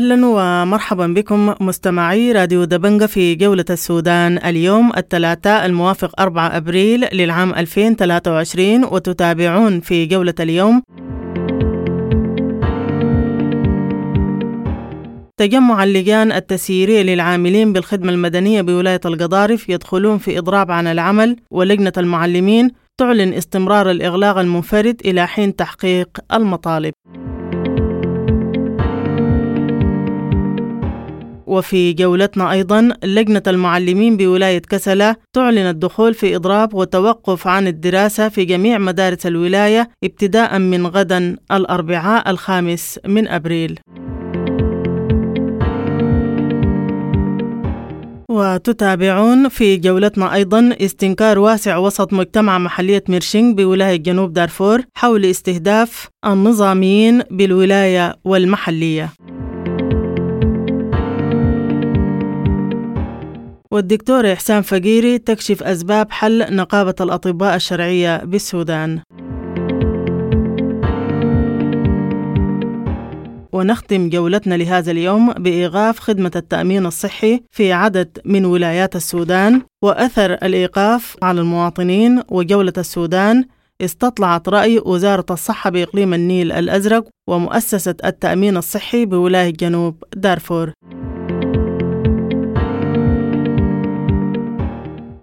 أهلا ومرحبا بكم مستمعي راديو دبنجة في جولة السودان. اليوم الثلاثاء الموافق 4 أبريل للعام 2023 وتتابعون في جولة اليوم. تجمع اللجان التسييرية للعاملين بالخدمة المدنية بولاية القضارف يدخلون في إضراب عن العمل ولجنة المعلمين تعلن استمرار الإغلاق المنفرد إلى حين تحقيق المطالب. وفي جولتنا أيضا لجنة المعلمين بولاية كسلة تعلن الدخول في إضراب وتوقف عن الدراسة في جميع مدارس الولاية ابتداء من غدا الأربعاء الخامس من أبريل. وتتابعون في جولتنا أيضا استنكار واسع وسط مجتمع محلية ميرشينغ بولاية جنوب دارفور حول استهداف النظاميين بالولاية والمحلية. والدكتور إحسان فقيري تكشف أسباب حل نقابة الأطباء الشرعية بالسودان. ونختم جولتنا لهذا اليوم بإيقاف خدمة التأمين الصحي في عدد من ولايات السودان وأثر الإيقاف على المواطنين وجولة السودان. استطلعت رأي وزارة الصحة بإقليم النيل الأزرق ومؤسسة التأمين الصحي بولاية جنوب دارفور.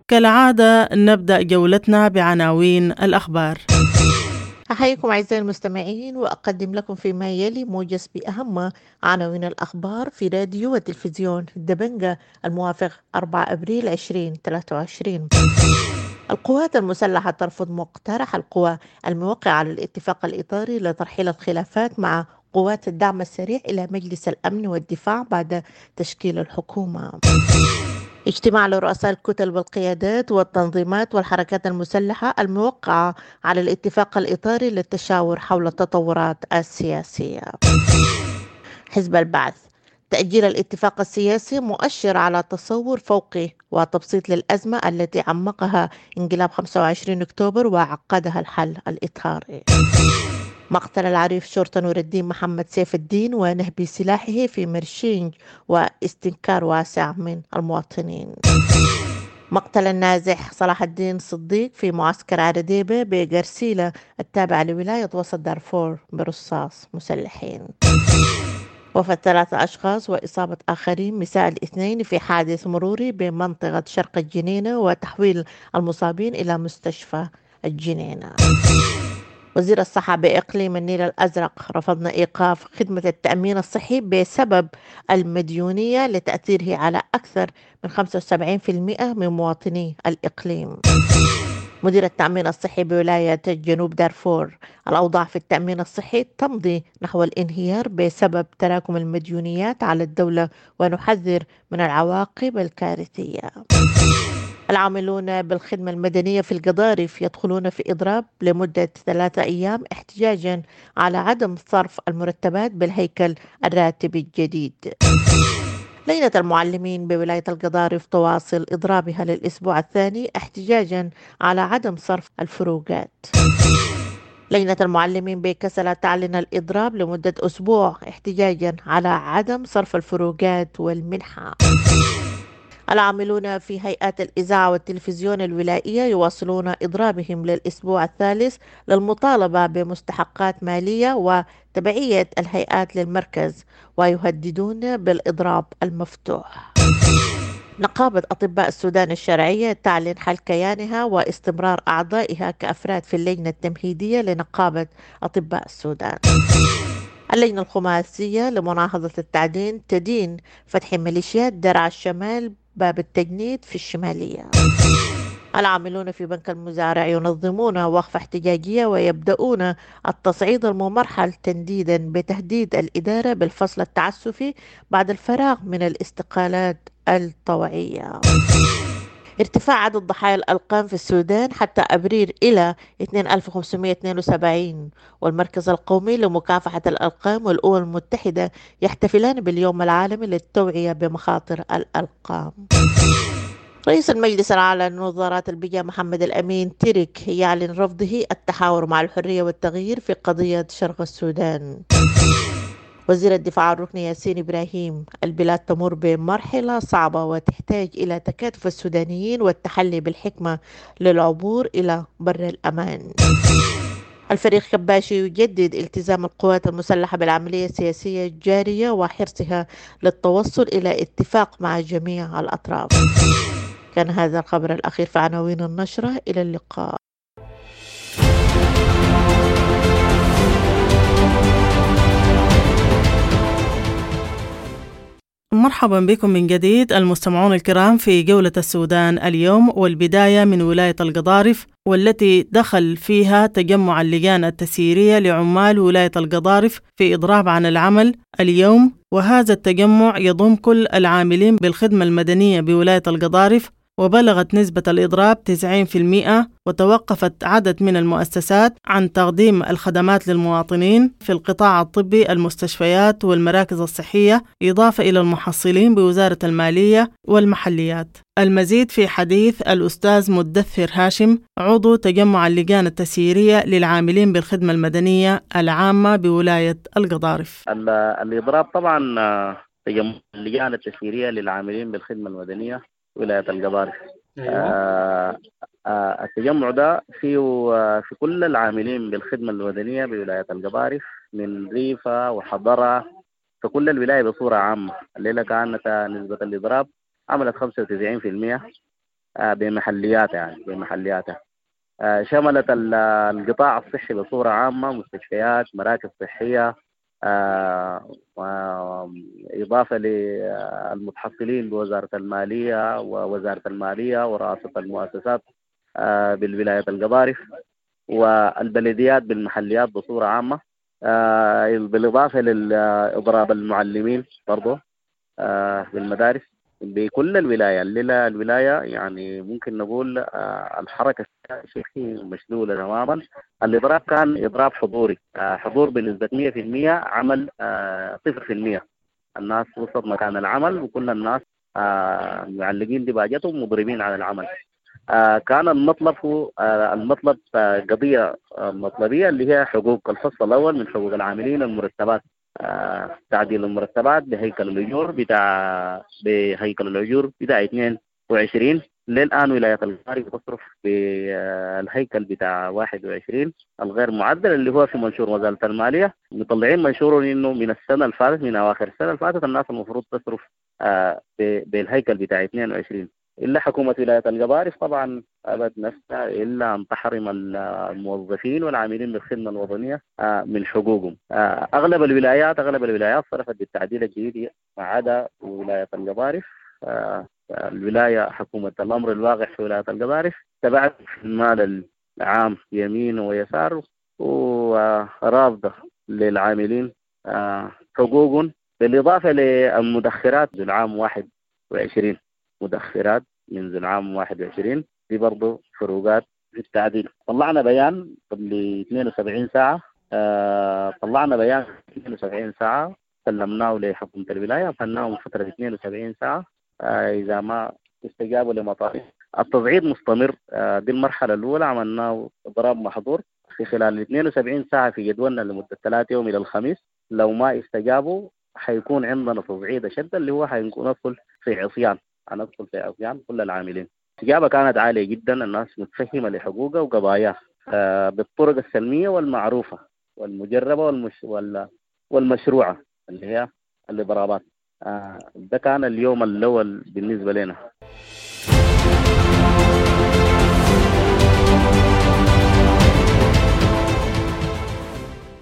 كالعادة نبدأ جولتنا بعناوين الأخبار. أحييكم أعزائي المستمعين وأقدم لكم فيما يلي موجز بأهم عناوين الأخبار في راديو وتلفزيون دبنجة الموافق 4 أبريل 2023 القوات المسلحة ترفض مقترح القوى الموقع على الاتفاق الإطاري لترحيل الخلافات مع قوات الدعم السريع إلى مجلس الأمن والدفاع بعد تشكيل الحكومة. اجتماع لرؤساء الكتل والقيادات والتنظيمات والحركات المسلحة الموقعة على الاتفاق الإطاري للتشاور حول التطورات السياسية. حزب البعث. تأجيل الاتفاق السياسي مؤشر على تصور فوقي وتبسيط للأزمة التي عمقها انقلاب 25 أكتوبر وعقدها الحل الإطاري. مقتل العريف شرطة نور الدين محمد سيف الدين ونهب سلاحه في مرشينج واستنكار واسع من المواطنين. مقتل النازح صلاح الدين صديق في معسكر عرديبة بقرسيلة التابعة لولاية وسط دارفور برصاص مسلحين. وفاة ثلاثة أشخاص وإصابة آخرين مساء الاثنين في حادث مروري بمنطقة شرق الجنينة وتحويل المصابين إلى مستشفى الجنينة. وزير الصحة بإقليم النيل الأزرق رفضنا إيقاف خدمة التأمين الصحي بسبب المديونية لتأثيره على أكثر من 75% من مواطني الإقليم. مدير التأمين الصحي بولاية جنوب دارفور الأوضاع في التأمين الصحي تمضي نحو الانهيار بسبب تراكم المديونيات على الدولة ونحذر من العواقب الكارثية. العاملون بالخدمة المدنية في القضارف يدخلون في إضراب لمدة ثلاثة أيام احتجاجا على عدم صرف المرتبات بالهيكل الراتبي الجديد. لجنة المعلمين بولاية القضارف تواصل إضرابها للأسبوع الثاني احتجاجا على عدم صرف الفروقات. لجنة المعلمين بكسلة تعلن الإضراب لمدة أسبوع احتجاجا على عدم صرف الفروقات والمنحة. العاملون في هيئات الإذاعة والتلفزيون الولائية يواصلون إضرابهم للأسبوع الثالث للمطالبة بمستحقات مالية وتبعية الهيئات للمركز ويهددون بالإضراب المفتوح. نقابة أطباء السودان الشرعية تعلن حل كيانها واستمرار أعضائها كأفراد في اللجنة التمهيدية لنقابة أطباء السودان. اللجنة الخماسية لمناهضة التعدين تدين فتح ميليشيات درع الشمال باب التجنيد في الشمالية. العاملون في بنك المزارع ينظمون وقفة احتجاجية ويبدأون التصعيد الممرحل تنديدا بتهديد الإدارة بالفصل التعسفي بعد الفراغ من الاستقالات الطوعية. ارتفاع عدد ضحايا الألقام في السودان حتى أبريل إلى 2572 والمركز القومي لمكافحة الألقام والأمم المتحدة يحتفلان باليوم العالمي للتوعية بمخاطر الألقام رئيس المجلس الأعلى لنظارات البيئة محمد الأمين ترك يعلن رفضه التحاور مع الحرية والتغيير في قضية شرق السودان. وزير الدفاع الركني ياسين إبراهيم البلاد تمر بمرحلة صعبة وتحتاج إلى تكاتف السودانيين والتحلي بالحكمة للعبور إلى بر الأمان. الفريق كباشي يجدد التزام القوات المسلحة بالعملية السياسية الجارية وحرصها للتوصل إلى اتفاق مع جميع الأطراف. كان هذا الخبر الأخير في عناوين النشرة؟ إلى اللقاء. مرحبا بكم من جديد المستمعون الكرام في جولة السودان اليوم والبداية من ولاية القضارف والتي دخل فيها تجمع اللجان التسييرية لعمال ولاية القضارف في إضراب عن العمل اليوم وهذا التجمع يضم كل العاملين بالخدمة المدنية بولاية القضارف وبلغت نسبة الإضراب 90% وتوقفت عدد من المؤسسات عن تقديم الخدمات للمواطنين في القطاع الطبي المستشفيات والمراكز الصحية إضافة إلى المحصلين بوزارة المالية والمحليات. المزيد في حديث الأستاذ مدثر هاشم عضو تجمع اللجان التسييرية للعاملين بالخدمة المدنية العامة بولاية القضارف. الإضراب طبعا آه، تجمع اللجان التسييرية للعاملين بالخدمة المدنية. ولاية القضارف أيوة. آه آه التجمع ده فيه آه في كل العاملين بالخدمة المدنيه بولاية القضارف من ريفة وحضرة في كل الولاية بصورة عامة. الليلة كانت نسبة الإضراب عملت 95% آه بمحلياتها يعني بمحلياتها. شملت القطاع الصحي بصورة عامة مستشفيات مراكز صحية إضافة للمتحصلين بوزارة المالية ووزارة المالية ورئاسة المؤسسات آه، بالولاية القضارف والبلديات بالمحليات بصورة عامة. آه، بالإضافة لإضراب المعلمين برضه بالمدارس. بكل الولاية. الليلة الولاية يعني ممكن نقول آه، الحركة السياسية مشلولة تماما. الإضراب كان إضراب حضوري. آه، حضور بنسبة 100% عمل 0% آه، الناس وسط مكان العمل وكل الناس معلقين دباجتهم مضربين على العمل. كان المطلب هو المطلب قضية مطلبية اللي هي حقوق الفصل الأول من حقوق العاملين المرتبات. تعديل المرتبات بهيكل الأجور بتاع بهيكل الأجور بتاع 22 للآن ولاية القاري بتصرف بالهيكل بتاع 21 الغير معدل اللي هو في منشور وزارة المالية. مطلعين منشور إنه من السنة اللي من أواخر السنة اللي الناس المفروض تصرف آه، بالهيكل بتاع 22 إلا حكومة ولاية القضارف طبعا أبد نفسها إلا أن تحرم الموظفين والعاملين بالخدمة الوطنية آه، من حقوقهم. آه، أغلب الولايات أغلب الولايات صرفت بالتعديل الجديد ما عدا ولاية القضارف آه، الولاية حكومة الأمر الواقع في ولاية القضارف تبعت المال العام يمين ويسار ورافضة للعاملين حقوق بالإضافة للمدخرات للعام 21 مدخرات منذ العام 21 دي برضه فروقات في التعديل. طلعنا بيان قبل 72 ساعة. آه طلعنا بيان 72 ساعة. سلمناه لحكومة الولاية فناه فترة 72 ساعة. آه إذا ما استجابوا لمطالب التصعيد مستمر. آه دي المرحلة الأولى. عملناه إضراب محظور. في خلال 72 ساعة في جدولنا لمدة ثلاثة يوم إلى الخميس. لو ما استجابوا حيكون عندنا تصعيد أشد اللي هو حيكون ندخل في عصيان. هندخل في عصيان كل العاملين. الاستجابة كانت عالية جدا. الناس متفهمة لحقوقها وقضاياها. آه، بالطرق السلمية والمعروفة والمجربة والمش والمشروعة اللي هي الإضرابات. آه، ده كان اليوم الأول بالنسبة لنا.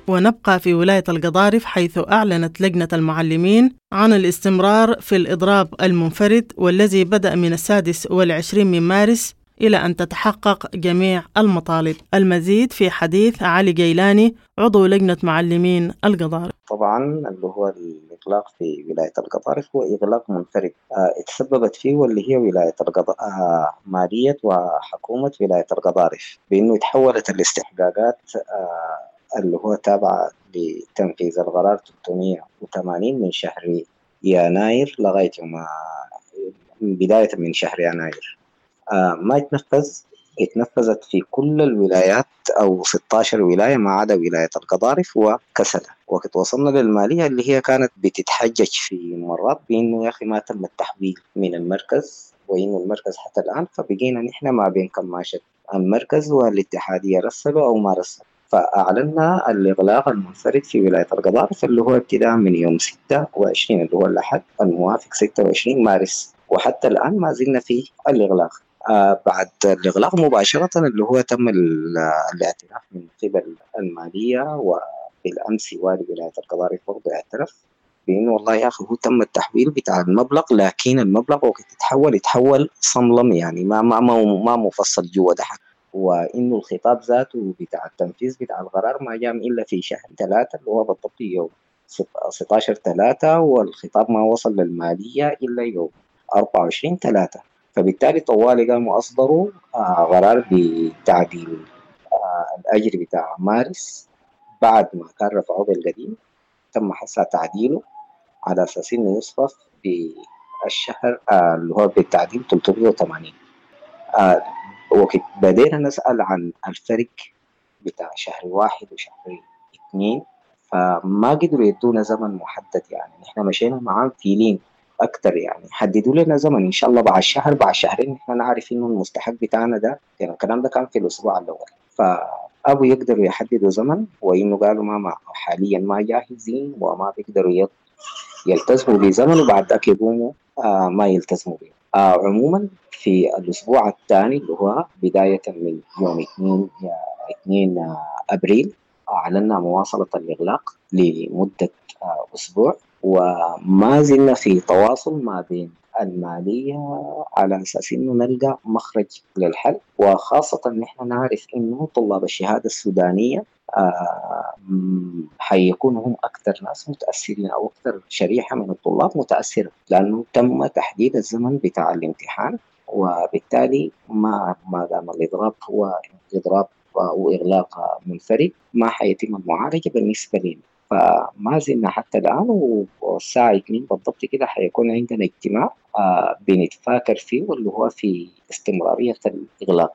ونبقى في ولاية القضارف حيث أعلنت لجنة المعلمين عن الاستمرار في الإضراب المنفرد والذي بدأ من السادس والعشرين من مارس إلى أن تتحقق جميع المطالب. المزيد في حديث علي جيلاني عضو لجنة معلمين القضارف. طبعا اللي هو الإغلاق في ولاية القضارف هو إغلاق منفرد. آه اتسببت فيه واللي هي ولاية القضارف آه مالية وحكومة ولاية القضارف. بأنه تحولت الاستحقاقات آه اللي هو تابع لتنفيذ القرار 380 من شهر يناير لغاية يوم بداية من شهر يناير. آه ما يتنفذ. اتنفذت في كل الولايات أو 16 ولاية ما عدا ولاية القضارف وكسلة. وقت وصلنا للمالية اللي هي كانت بتتحجج في مرات بإنه يا أخي ما تم التحويل من المركز وإنه المركز حتى الآن فبقينا نحن ما بين كماشة المركز والاتحادية رسلوا أو ما رسلوا. فأعلنا الإغلاق المنفرد في ولاية القضارف اللي هو ابتداء من يوم 26 اللي هو الأحد الموافق 26 مارس. وحتى الآن ما زلنا في الإغلاق. آه بعد الإغلاق مباشرة اللي هو تم الاعتراف من قبل المالية وبالأمس والي ولاية القضارف برضه اعترف بانه والله يا أخي هو تم التحويل بتاع المبلغ لكن المبلغ وقت يتحول يتحول صملم يعني. ما ما ما, ما مفصل جوا ده وإنه الخطاب ذاته بتاع التنفيذ بتاع القرار ما جاء إلا في شهر ثلاثة اللي هو بالضبط يوم 16 ثلاثة والخطاب ما وصل للمالية إلا يوم 24 ثلاثة. فبالتالي طوالي قاموا أصدروا آه قرار بتعديل آه الأجر بتاع مارس بعد ما كان رفعوه بالقديم. تم حسا تعديله على أساس إنه يصرف بالشهر آه اللي هو بالتعديل 380 آه وقت بدينا نسأل عن الفرق بتاع شهر واحد وشهر اثنين. فما قدروا يدونا زمن محدد يعني. نحن مشينا معاهم فيلين أكتر يعني. حددوا لنا زمن. إن شاء الله بعد شهر بعد شهرين نحن نعرف إنه المستحق بتاعنا ده يعني الكلام ده كان في الأسبوع الأول. فأبوا يقدروا يحددوا زمن وإنه قالوا ما, ما حاليا ما جاهزين وما بيقدروا يلتزموا بزمن وبعد ذاك يقوموا آه ما يلتزموا به آه عموما في الأسبوع الثاني اللي هو بداية من يوم 2 2 أبريل أعلنا مواصلة الإغلاق لمدة أسبوع وما زلنا في تواصل ما بين المالية على أساس إنه نلقى مخرج للحل. وخاصة نحن نعرف إنه طلاب الشهادة السودانية آه حيكونوا هم أكثر ناس متأثرين أو أكثر شريحة من الطلاب متأثرة لأنه تم تحديد الزمن بتاع الامتحان. وبالتالي ما ما دام الإضراب هو إضراب وإغلاق منفرد ما حيتم المعالجة بالنسبة لنا. فما زلنا حتى الآن والساعة 2 بالضبط كده حيكون عندنا اجتماع آه بنتفاكر فيه واللي هو في استمرارية الإغلاق.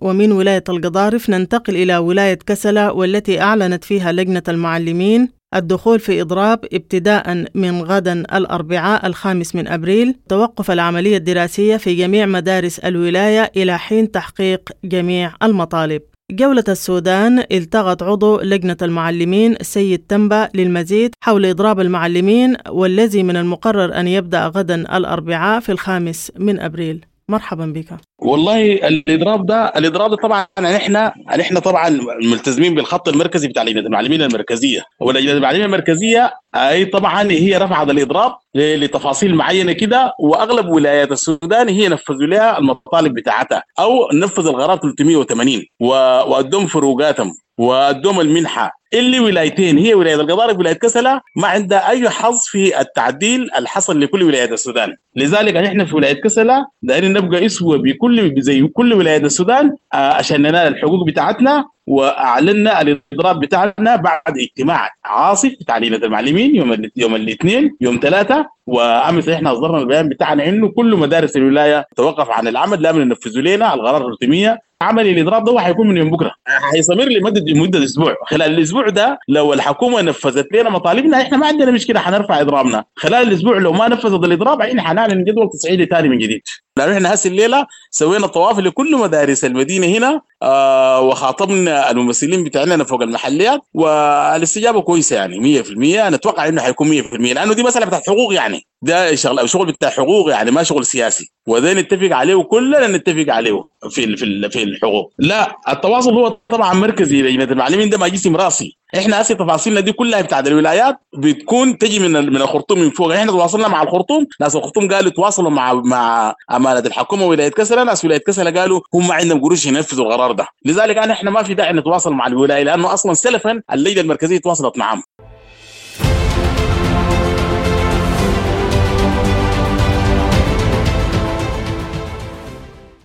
ومن ولاية القضارف ننتقل إلى ولاية كسلة والتي أعلنت فيها لجنة المعلمين الدخول في إضراب ابتداء من غدا الأربعاء الخامس من أبريل توقف العملية الدراسية في جميع مدارس الولاية إلى حين تحقيق جميع المطالب. جولة السودان التغت عضو لجنة المعلمين السيد تنبأ للمزيد حول إضراب المعلمين والذي من المقرر أن يبدأ غدا الأربعاء في الخامس من أبريل. مرحبا بك. والله الإضراب ده الإضراب ده طبعا إحنا إحنا طبعا ملتزمين بالخط المركزي بتاع لجنه المعلمين المركزية. ولجنه المعلمين المركزية أي طبعا هي رفعت الإضراب لتفاصيل معينة كده وأغلب ولايات السودان هي نفذوا لها المطالب بتاعتها. أو نفذ القرار 380 وادوم فروقاتهم وادوم المنحة. اللي ولايتين هي ولاية القضارف ولاية كسله ما عندها أي حظ في التعديل الحصل لكل ولايات السودان. لذلك إحنا في ولاية كسله دايرين نبقى أسوة بكل زي كل ولايات السودان عشان ننال الحقوق بتاعتنا وأعلنا الإضراب بتاعنا بعد اجتماع عاصف بتاع المعلمين يوم يوم الاثنين يوم ثلاثة وامس إحنا اصدرنا البيان بتاعنا انه كل مدارس الولاية توقف عن العمل لازم ينفذوا لنا القرار الرسميه عمل الاضراب ده حيكون من يوم بكرة. حيستمر لمدة مدة أسبوع. خلال الأسبوع ده لو الحكومة نفذت لنا مطالبنا إحنا ما عندنا مشكلة حنرفع إضرابنا. خلال الأسبوع لو ما نفذت الإضراب إحنا حنعلن جدول تصعيدي ثاني من جديد. لأنه إحنا هسه الليلة سوينا طواف لكل مدارس المدينة هنا آه وخاطبنا الممثلين بتاعنا فوق المحليات والإستجابة كويسة يعني 100% أنا أتوقع إنه حيكون 100% لأنه دي مسألة بتاعت حقوق يعني. ده شغل شغل بتاع حقوق يعني ما شغل سياسي. وده نتفق عليه وكلنا نتفق عليه في في في الحقوق. لا التواصل هو طبعا مركزي لجنه المعلمين ده ما جسم راسي؟ إحنا هسه تفاصيلنا دي كلها بتاعت الولايات بتكون تجي من من الخرطوم من فوق. إحنا تواصلنا مع الخرطوم. ناس الخرطوم قالوا تواصلوا مع مع أمانة الحكومة ولايه كسله ناس ولاية كسله قالوا هم ما عندهم قروش ينفذوا القرار ده. لذلك أنا إحنا ما في داعي نتواصل مع الولاية لأنه أصلا سلفا اللجنة المركزية تواصلت معهم.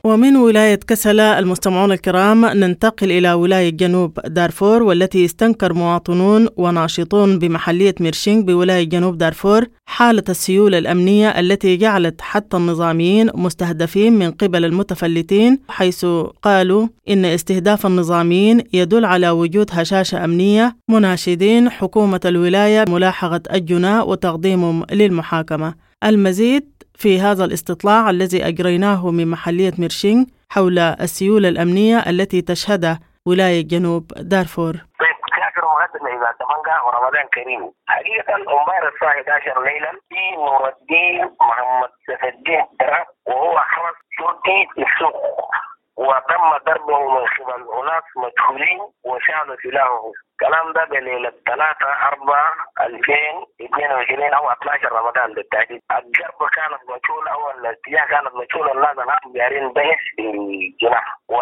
ومن ولاية كسلة المستمعون الكرام ننتقل إلى ولاية جنوب دارفور والتي استنكر مواطنون وناشطون بمحلية ميرشينغ بولاية جنوب دارفور حالة السيولة الأمنية التي جعلت حتى النظاميين مستهدفين من قبل المتفلتين حيث قالوا إن استهداف النظاميين يدل على وجود هشاشة أمنية مناشدين حكومة الولاية ملاحقة الجناء وتقديمهم للمحاكمة. المزيد في هذا الاستطلاع الذي أجريناه من محلية ميرشينغ حول السيولة الأمنية التي تشهدها ولاية جنوب دارفور. طيب ورمضان كريم. حقيقة امبارح الساعة 11 ليلا في محمد وهو حرس شرطي السوق. وتم ضربه من قبل أناس مدخولين وشالوا سلاحه. الكلام ده بليلة 3 4 2022 أو 12 رمضان بالتحديد الجرب كانت مجهولة أو الاتجاه كانت مجهولة الناس الآن جارين بحث في الجناح و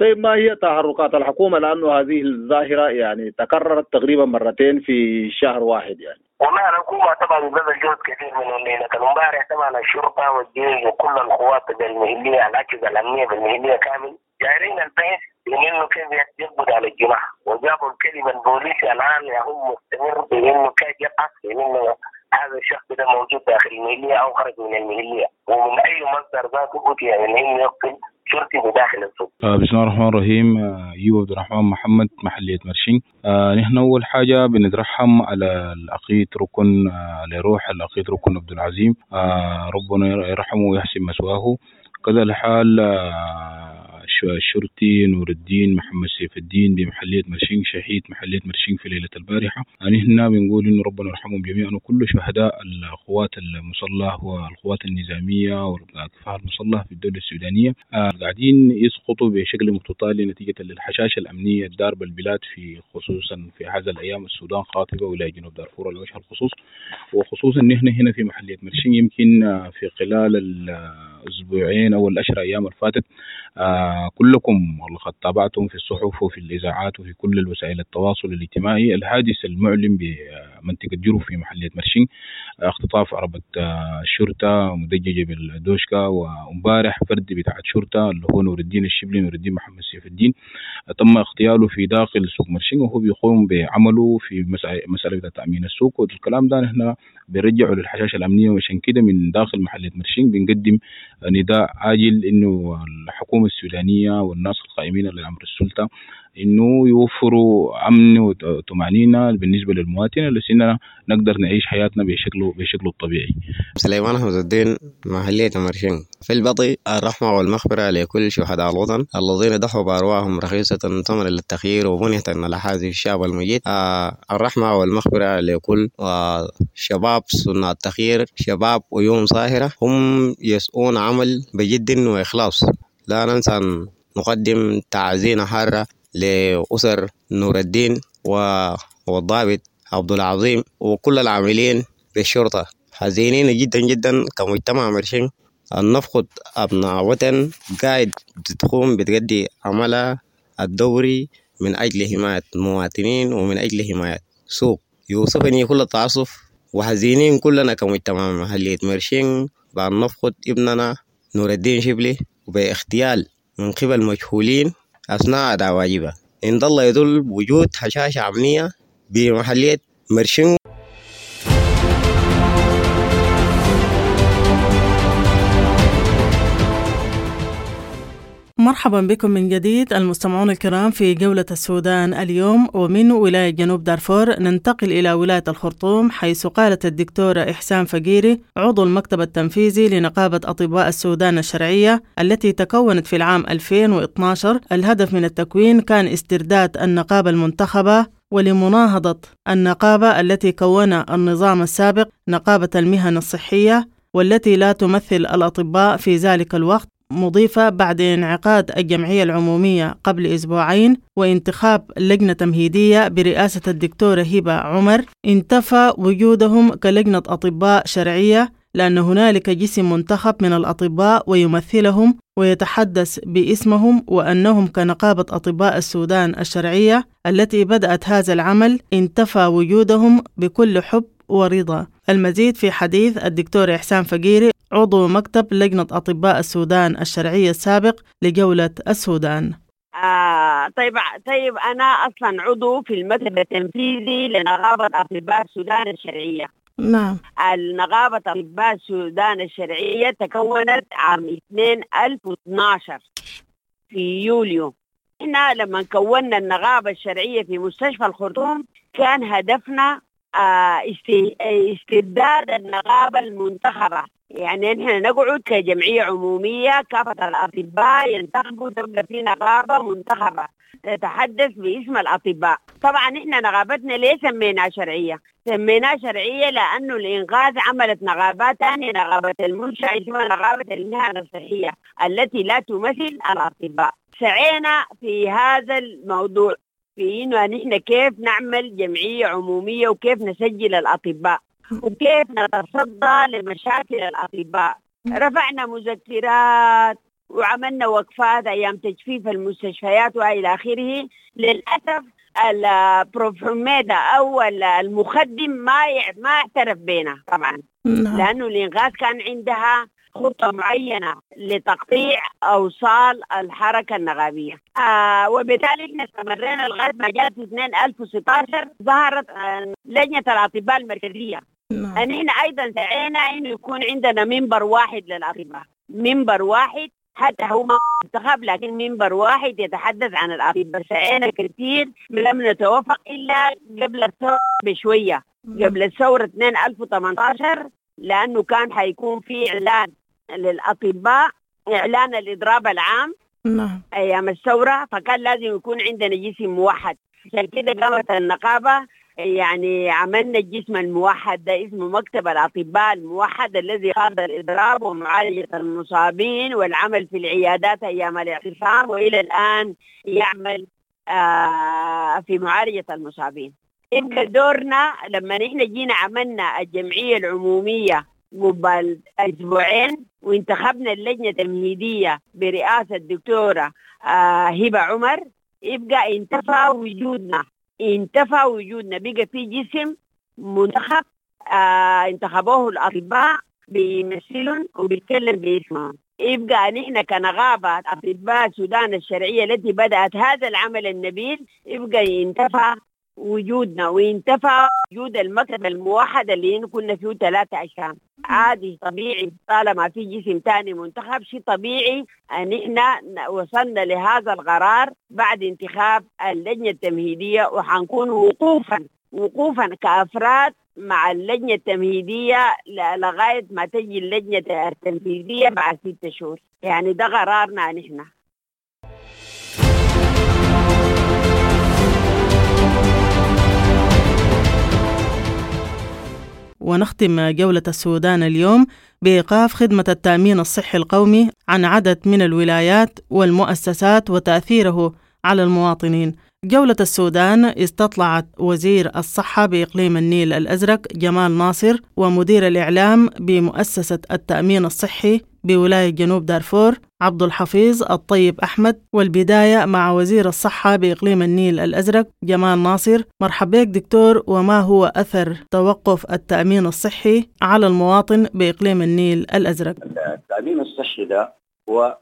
طيب ما هي تحركات الحكومة؟ لأنه هذه الظاهرة يعني تكررت تقريبا مرتين في شهر واحد يعني. والله الحكومة طبعا بذل جهد كثير من الليلة امبارح طبعا الشرطة والجيش وكل القوات المهنية الأجهزة الأمنية بالمهنية كامل. جايرين البحث انه كيف يقبض على الجماعه وجابوا الكلمة البوليسي الآن هم مستمر بانه كيف يبحث انه هذا الشخص ده موجود داخل المهليه أو خرج من المهليه ومن أي مصدر ذاته اتي من إنه يقتل شرطي بداخل السوق. آه بسم الله الرحمن الرحيم. آه ايوب عبد الرحمن محمد محلية مرشين. آه نحن أول حاجة بنترحم على الاخيط ركن آه على روح الاخيط ركن عبد العظيم. آه ربنا يرحمه ويحسن مسواه. كذا الحال آه الشرطي نور الدين محمد سيف الدين بمحلية مرشين شهيد محلية مرشين في ليلة البارحة. يعني هنا بنقول إنه ربنا يرحمهم جميعا وكل شهداء القوات المسلح والقوات النظامية والكفاح المسلح في الدولة السودانية آه قاعدين يسقطوا بشكل متتالي نتيجة للحشاشة الأمنية الداربة البلاد في خصوصا في هذا الأيام السودان خاطبة ولاية جنوب دارفور على وجه الخصوص. وخصوصا نحن هنا في محلية مرشين يمكن في خلال الأسبوعين أو الأشهر أيام الفاتت آه كلكم قد تابعتم في الصحف وفي الإذاعات وفي كل الوسائل التواصل الاجتماعي. الحادث المعلم بمنطقة جروف في محلية مرشين اختطاف عربة الشرطة مدججة بالدوشكا وامبارح فرد بتاع شرطة اللي هو نور الدين الشبلي نور الدين محمد سيف الدين تم اغتياله في داخل سوق مرشين وهو بيقوم بعمله في مسألة بتاع تأمين السوق. والكلام ده نحن بنرجعه للحشاشة الأمنية وعشان كده من داخل محلية مرشين بنقدم نداء عاجل إنه الحكومة السودانية والناس القائمين على أمر السلطة إنه يوفروا أمن وطمأنينة بالنسبة للمواطن لسنا نقدر نعيش حياتنا بشكله بشكله الطبيعي. سليمان احمد الدين محلية مرشين. في البطي الرحمة والمغفرة لكل شهداء الوطن الذين ضحوا بأرواحهم رخيصة ثمنا للتخيير وبنيه على هذه الشعب المجيد. آه الرحمة والمغفرة لكل آه شباب صناع التخيير شباب ويوم صاهره هم يسعون عمل بجد وإخلاص. لا ننسى نقدم تعزينا حارة لأسر نور الدين والضابط عبد العظيم وكل العاملين بالشرطة حزينين جدا جدا كمجتمع مرشين. أن نفقد أبناء وطن قاعد تقوم بتقدي عملها الدوري من أجل حماية مواطنين ومن أجل حماية سوق. يوصفني كل التعصف وحزينين كلنا كمجتمع محلية مرشين بأن نفقد ابننا نور الدين شبلي. وباغتيال من قبل مجهولين أثناء أداء واجبة. إن ظل يدل بوجود هشاشة أمنية بمحلية مرشين مرحبا بكم من جديد المستمعون الكرام في جولة السودان اليوم ومن ولاية جنوب دارفور ننتقل إلى ولاية الخرطوم حيث قالت الدكتورة إحسان فقيري عضو المكتب التنفيذي لنقابة أطباء السودان الشرعية التي تكونت في العام 2012 الهدف من التكوين كان استرداد النقابة المنتخبة ولمناهضة النقابة التي كونها النظام السابق نقابة المهن الصحية والتي لا تمثل الأطباء في ذلك الوقت. مضيفة بعد انعقاد الجمعية العمومية قبل أسبوعين وانتخاب لجنة تمهيدية برئاسة الدكتورة هبة عمر. انتفى وجودهم كلجنة أطباء شرعية لأن هنالك جسم منتخب من الأطباء ويمثلهم ويتحدث باسمهم وأنهم كنقابة أطباء السودان الشرعية التي بدأت هذا العمل. انتفى وجودهم بكل حب ورضا. المزيد في حديث الدكتور إحسان فقيري عضو مكتب لجنة أطباء السودان الشرعية السابق لجولة السودان. آه طيب طيب أنا أصلا عضو في المكتب التنفيذي لنقابة أطباء السودان الشرعية. نعم. النقابة أطباء السودان الشرعية تكونت عام 2012 في يوليو. إحنا لما كونا النقابة الشرعية في مستشفى الخرطوم كان هدفنا استبداد النقابة المنتخبة. يعني نحن نقعد كجمعية عمومية كافة الأطباء ينتخبوا تبقى في نقابة منتخبة. تتحدث باسم الأطباء. طبعا إحنا نقابتنا ليه سميناها شرعية؟ سميناها شرعية لأنه الانقاذ عملت نقابات ثانية نقابة المنشاه اسمها نقابه المهن الصحية التي لا تمثل الأطباء. سعينا في هذا الموضوع. في انه نحن كيف نعمل جمعية عمومية وكيف نسجل الأطباء وكيف نتصدى لمشاكل الأطباء. رفعنا مذكرات وعملنا وقفات أيام تجفيف المستشفيات وإلى آخره. للأسف البروف حميدة أو المخدم ما ما اعترف بنا طبعا. نعم. لأنه الإنغاث كان عندها خطة معينة لتقطيع أوصال الحركة النغابيه آه وبالتالي إحنا استمرينا لغاية ما جاءت في 2016 ظهرت آه لجنة الأطباء المركزية. نعم. نحن أيضا سعينا إنه يكون عندنا منبر واحد للأطباء. منبر واحد حتى هو ما منتخب لكن منبر واحد يتحدث عن الأطباء. سعينا كثير لم نتوفق إلا قبل الثورة بشوية. قبل الثورة 2 2018 لأنه كان حيكون في إعلان للأطباء إعلان الإضراب العام نعم أيام الثورة فكان لازم يكون عندنا جسم موحد عشان كده قامت النقابة يعني عملنا الجسم الموحد ده اسمه مكتب الأطباء الموحد الذي خاض الإضراب ومعالجة المصابين والعمل في العيادات أيام الاعتصام وإلى الآن يعمل آه في معالجة المصابين. يبقى دورنا لما نحن جينا عملنا الجمعية العمومية قبل أسبوعين وانتخبنا اللجنة التمهيدية برئاسة الدكتورة آه هبة عمر. يبقى انتفى وجودنا. انتفى وجودنا. بقى في جسم منتخب آه انتخبوه الأطباء بيمثلهم وبيتكلم باسمهم يبقى نحن كنقابة أطباء السودان الشرعية التي بدأت هذا العمل النبيل يبقى ينتفى وجودنا وينتفى وجود المكتب الموحد اللي كنا فيه ثلاثة أشهر عادي طبيعي طالما في جسم ثاني منتخب شيء طبيعي أن إحنا وصلنا لهذا القرار بعد انتخاب اللجنة التمهيدية وحنكون وقوفا وقوفا كأفراد مع اللجنة التمهيدية ل- لغاية ما تجي اللجنة التنفيذيه بعد ستة شهور. يعني ده قرارنا نحن ونختم جولة السودان اليوم بإيقاف خدمة التأمين الصحي القومي عن عدد من الولايات والمؤسسات وتأثيره على المواطنين. جولة السودان استطلعت وزير الصحة بإقليم النيل الأزرق جمال ناصر ومدير الإعلام بمؤسسة التأمين الصحي بولاية جنوب دارفور عبد الحفيظ الطيب أحمد والبداية مع وزير الصحة بإقليم النيل الأزرق جمال ناصر. مرحبا بك دكتور وما هو أثر توقف التأمين الصحي على المواطن بإقليم النيل الأزرق؟ التأمين الصحي ده هو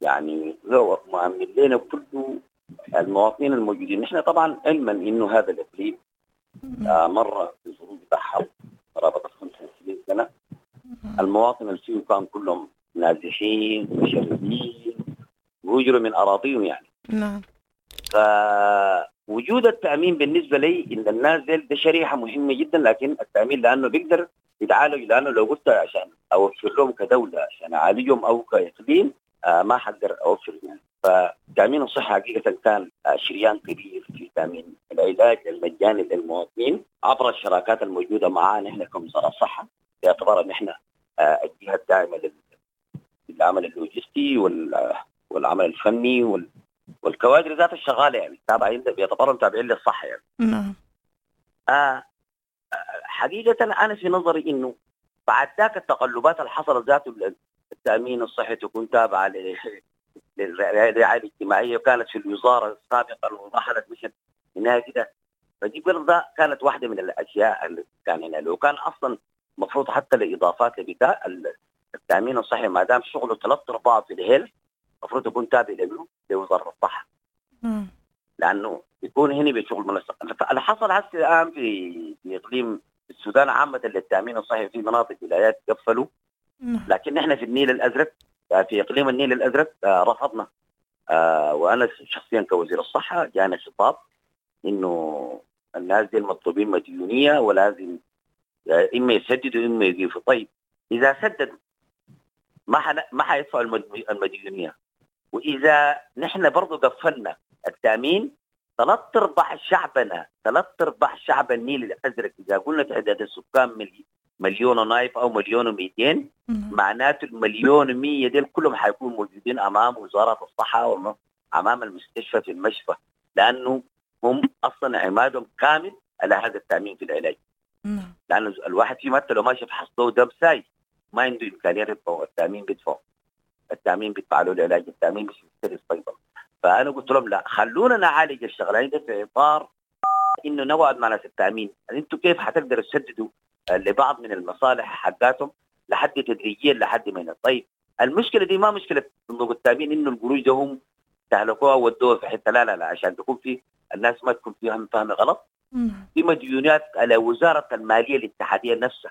يعني هو مؤمن لنا كل المواطنين الموجودين. نحن طبعا علما إنه هذا الإقليم آه، مر بظروف بحر قرابه 65 سنة. المواطن اللي كان كلهم نازحين مشردين وهجروا من أراضيهم يعني. نعم. فوجود التأمين بالنسبة لي إن النازل ده شريحة مهمة جدا لكن التأمين لأنه بيقدر يتعالج لأنه لو قلت عشان أوفر لهم كدولة عشان أعالجهم أو كإقليم ما حقدر أوفر يعني. فالتامين الصحي حقيقة كان آه شريان كبير في تامين العلاج المجاني للمواطنين عبر الشراكات الموجودة معنا نحن كوزاره الصحة باعتبار إن إحنا آه الجهة الداعمة لل- للعمل اللوجستي وال- والعمل الفني وال والكوادر ذات الشغالة يعني تابعين باعتبارهم تابعين للصحة يعني. نعم. آه آه، حقيقة أنا في نظري إنه بعد ذاك التقلبات اللي حصلت ذاته التأمين الصحي تكون تابعة للرعاية الاجتماعية وكانت في الوزارة السابقة ورحلت مشت هنا كده. فدي برضه كانت واحدة من الأشياء اللي كان هنا. لو كان أصلا المفروض حتى الاضافات لبتاع ال- التأمين الصحي ما دام شغله ثلاث ارباع في الهيل المفروض يكون تابع له لوزارة الصحة. لأنه يكون هنا بشغل منسق. اللي حصل هسه الآن في في إقليم السودان عامة للتامين الصحي في مناطق ولايات قفلوا. لكن إحنا في النيل الأزرق في إقليم النيل الأزرق آه، رفضنا. آه، وأنا شخصيا كوزير الصحة جانا خطاب إنه الناس دي المطلوبين مديونية ولازم آه، إما يسددوا إما يضيفوا طيب إذا سددوا ما حن... ما حيدفعوا المد- المديونية. وإذا نحن برضه قفلنا التأمين ثلاث أرباع شعبنا ثلاث أرباع شعب النيل الأزرق إذا قلنا تعداد السكان مليون ونايف أو مليون و200 نعم. معناته المليون و100 دول كلهم حيكونوا موجودين أمام وزارة الصحة وامام المستشفى في المشفى لأنه هم أصلا عمادهم كامل على هذا التأمين في العلاج. نعم. لأنه الواحد فيهم حتى لو ماشي فحصه دم ساي ما عنده إمكانية يدفع التأمين بيدفع. التأمين بيدفع له العلاج التأمين بيشتري الصيدله فأنا قلت لهم لا خلونا نعالج الشغلين ده في إطار إنه نوعد مع ناس التأمين. أنتم كيف حتقدروا تسددوا لبعض من المصالح حقاتهم لحد تدريجيا لحد ما. طيب المشكلة دي ما مشكلة صندوق التامين إنه القروش ده هم تهلكوها ودوها في حتة. لا لا لا عشان تكون في الناس ما تكون فيها فهم غلط. في مديونات على وزارة المالية الاتحادية نفسها.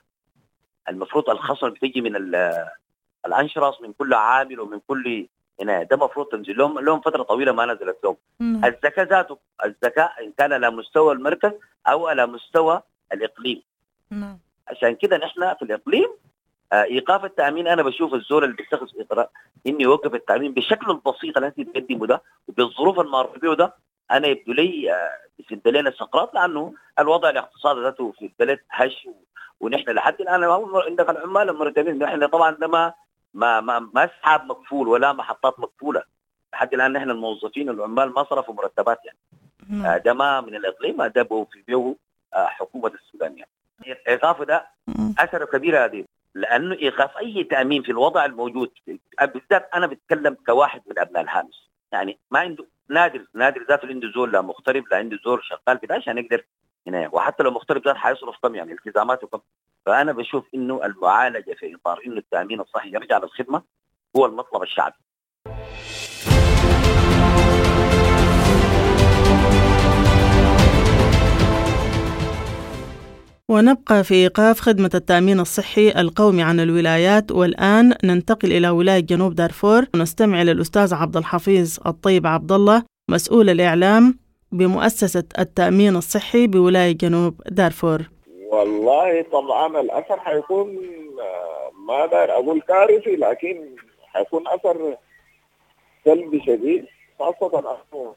المفروض الخصم بتجي من ال- الأنشراس من كل عامل ومن كل هنا. ده المفروض تنزل. لهم لهم فترة طويلة ما نزلت لهم. الزكاة ذاته الزكاة إن كان على مستوى المركز أو على مستوى الإقليم. نعم. عشان كده نحن في الإقليم آه، إيقاف التأمين أنا بشوف الزول اللي بيتخذ اجراء انه يوقف التأمين بالشكل البسيط اللي انت بتقدمه ده وبالظروف المعروف به ده أنا يبدو لي آه، بسد لنا سقراط لأنه الوضع الاقتصادي ذاته في البلد هش ونحن لحد الآن عندك العمال المرتبين نحن طبعا ده ما ما ما, ما أسحاب مكفول ولا محطات مكفوله لحد الآن نحن الموظفين العمال ما صرفوا مرتبات يعني. آه، نعم ده ما من الإقليم ده في آه، حكومة السودان يعني ايقافه ده. أثره كبير هذه لأنه إيقاف أي تأمين في الوضع الموجود بالذات أنا بتكلم كواحد من أبناء الهامش يعني ما عنده نادر نادر ذاته عنده زول لا مغترب لا عنده زول شغال كده عشان يقدر هنا. وحتى لو مغترب ذات حيصرف كم يعني التزاماته كم. فأنا بشوف إنه المعالجة في إطار إنه التأمين الصحي يرجع للخدمة هو المطلب الشعبي. ونبقى في إيقاف خدمة التأمين الصحي القومي عن الولايات. والآن ننتقل إلى ولاية جنوب دارفور. ونستمع للأستاذ عبد الحفيظ الطيب عبد الله مسؤول الإعلام بمؤسسة التأمين الصحي بولاية جنوب دارفور. والله طبعا الأثر حيكون آه، ما داير أقول كارثي لكن حيكون أثر سلبي شديد خاصة أنه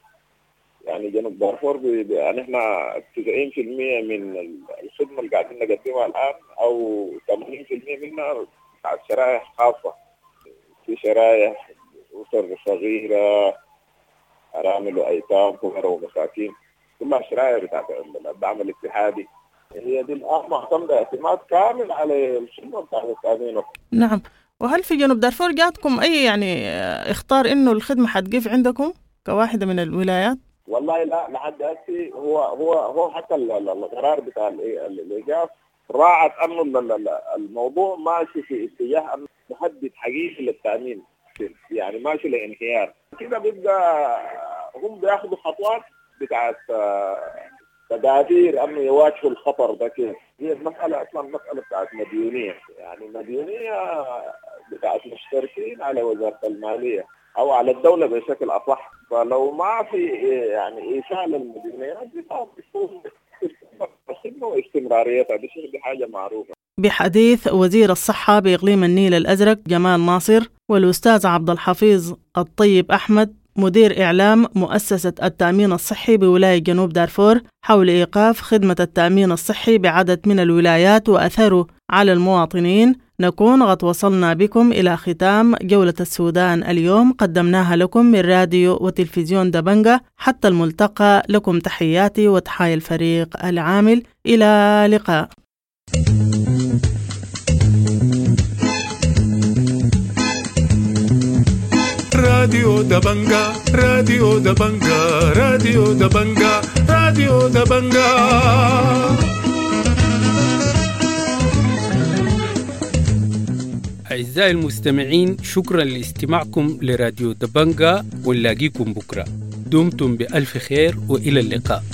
يعني جنوب دارفور يعني إحنا 90% من ال- الخدمة اللي قاعدين نقدمها الآن أو 80% منها بتاعت شرائح خاصة. في شرائح اسر صغيرة أرامل وأيتام فقراء ومساكين. كلها شرائح بتاعت الدعم الاتحادي. هي دي الآن معتمدة اعتماد كامل على الخدمة بتاعت التامين نعم. وهل في جنوب دارفور جاتكم أي يعني آه، اختار إنه الخدمة حتقف عندكم كواحدة من الولايات؟ والله لا لحد هسه هو هو هو حتى ال- ال- القرار بتاع ال- ال- الإيجاف راعت انه ال- ال- الموضوع ماشي في اتجاه انه محدد حقيقي للتأمين. يعني ماشي لانهيار كده بيبقى هم بياخذوا خطوات بتاعت آه، تدابير انه يواجهوا الخطر ده كيف هي المسألة أصلا مسألة بتاعت مديونية. يعني مديونية بتاعت مشتركين على وزارة المالية أو على الدولة بشكل أصح. فلو ما في يعني ايصال طبعاً بتكون الخدمه واستمراريتها شيء- دي حاجة معروفة. بحديث وزير الصحة بإقليم النيل الأزرق جمال ناصر والأستاذ عبد الحفيظ الطيب أحمد مدير إعلام مؤسسة التأمين الصحي بولاية جنوب دارفور حول إيقاف خدمة التأمين الصحي بعدد من الولايات وأثره على المواطنين. نكون قد وصلنا بكم إلى ختام جولة السودان اليوم. قدمناها لكم من راديو وتلفزيون دبنجة. حتى الملتقى لكم تحياتي وتحايا الفريق العامل. إلى لقاء. راديو دبنجا راديو دبنجا راديو دبنجا راديو دبنجا أعزائي المستمعين شكرا لاستماعكم لراديو دبنجا ونلاقيكم بكرة. دمتم بألف خير وإلى اللقاء.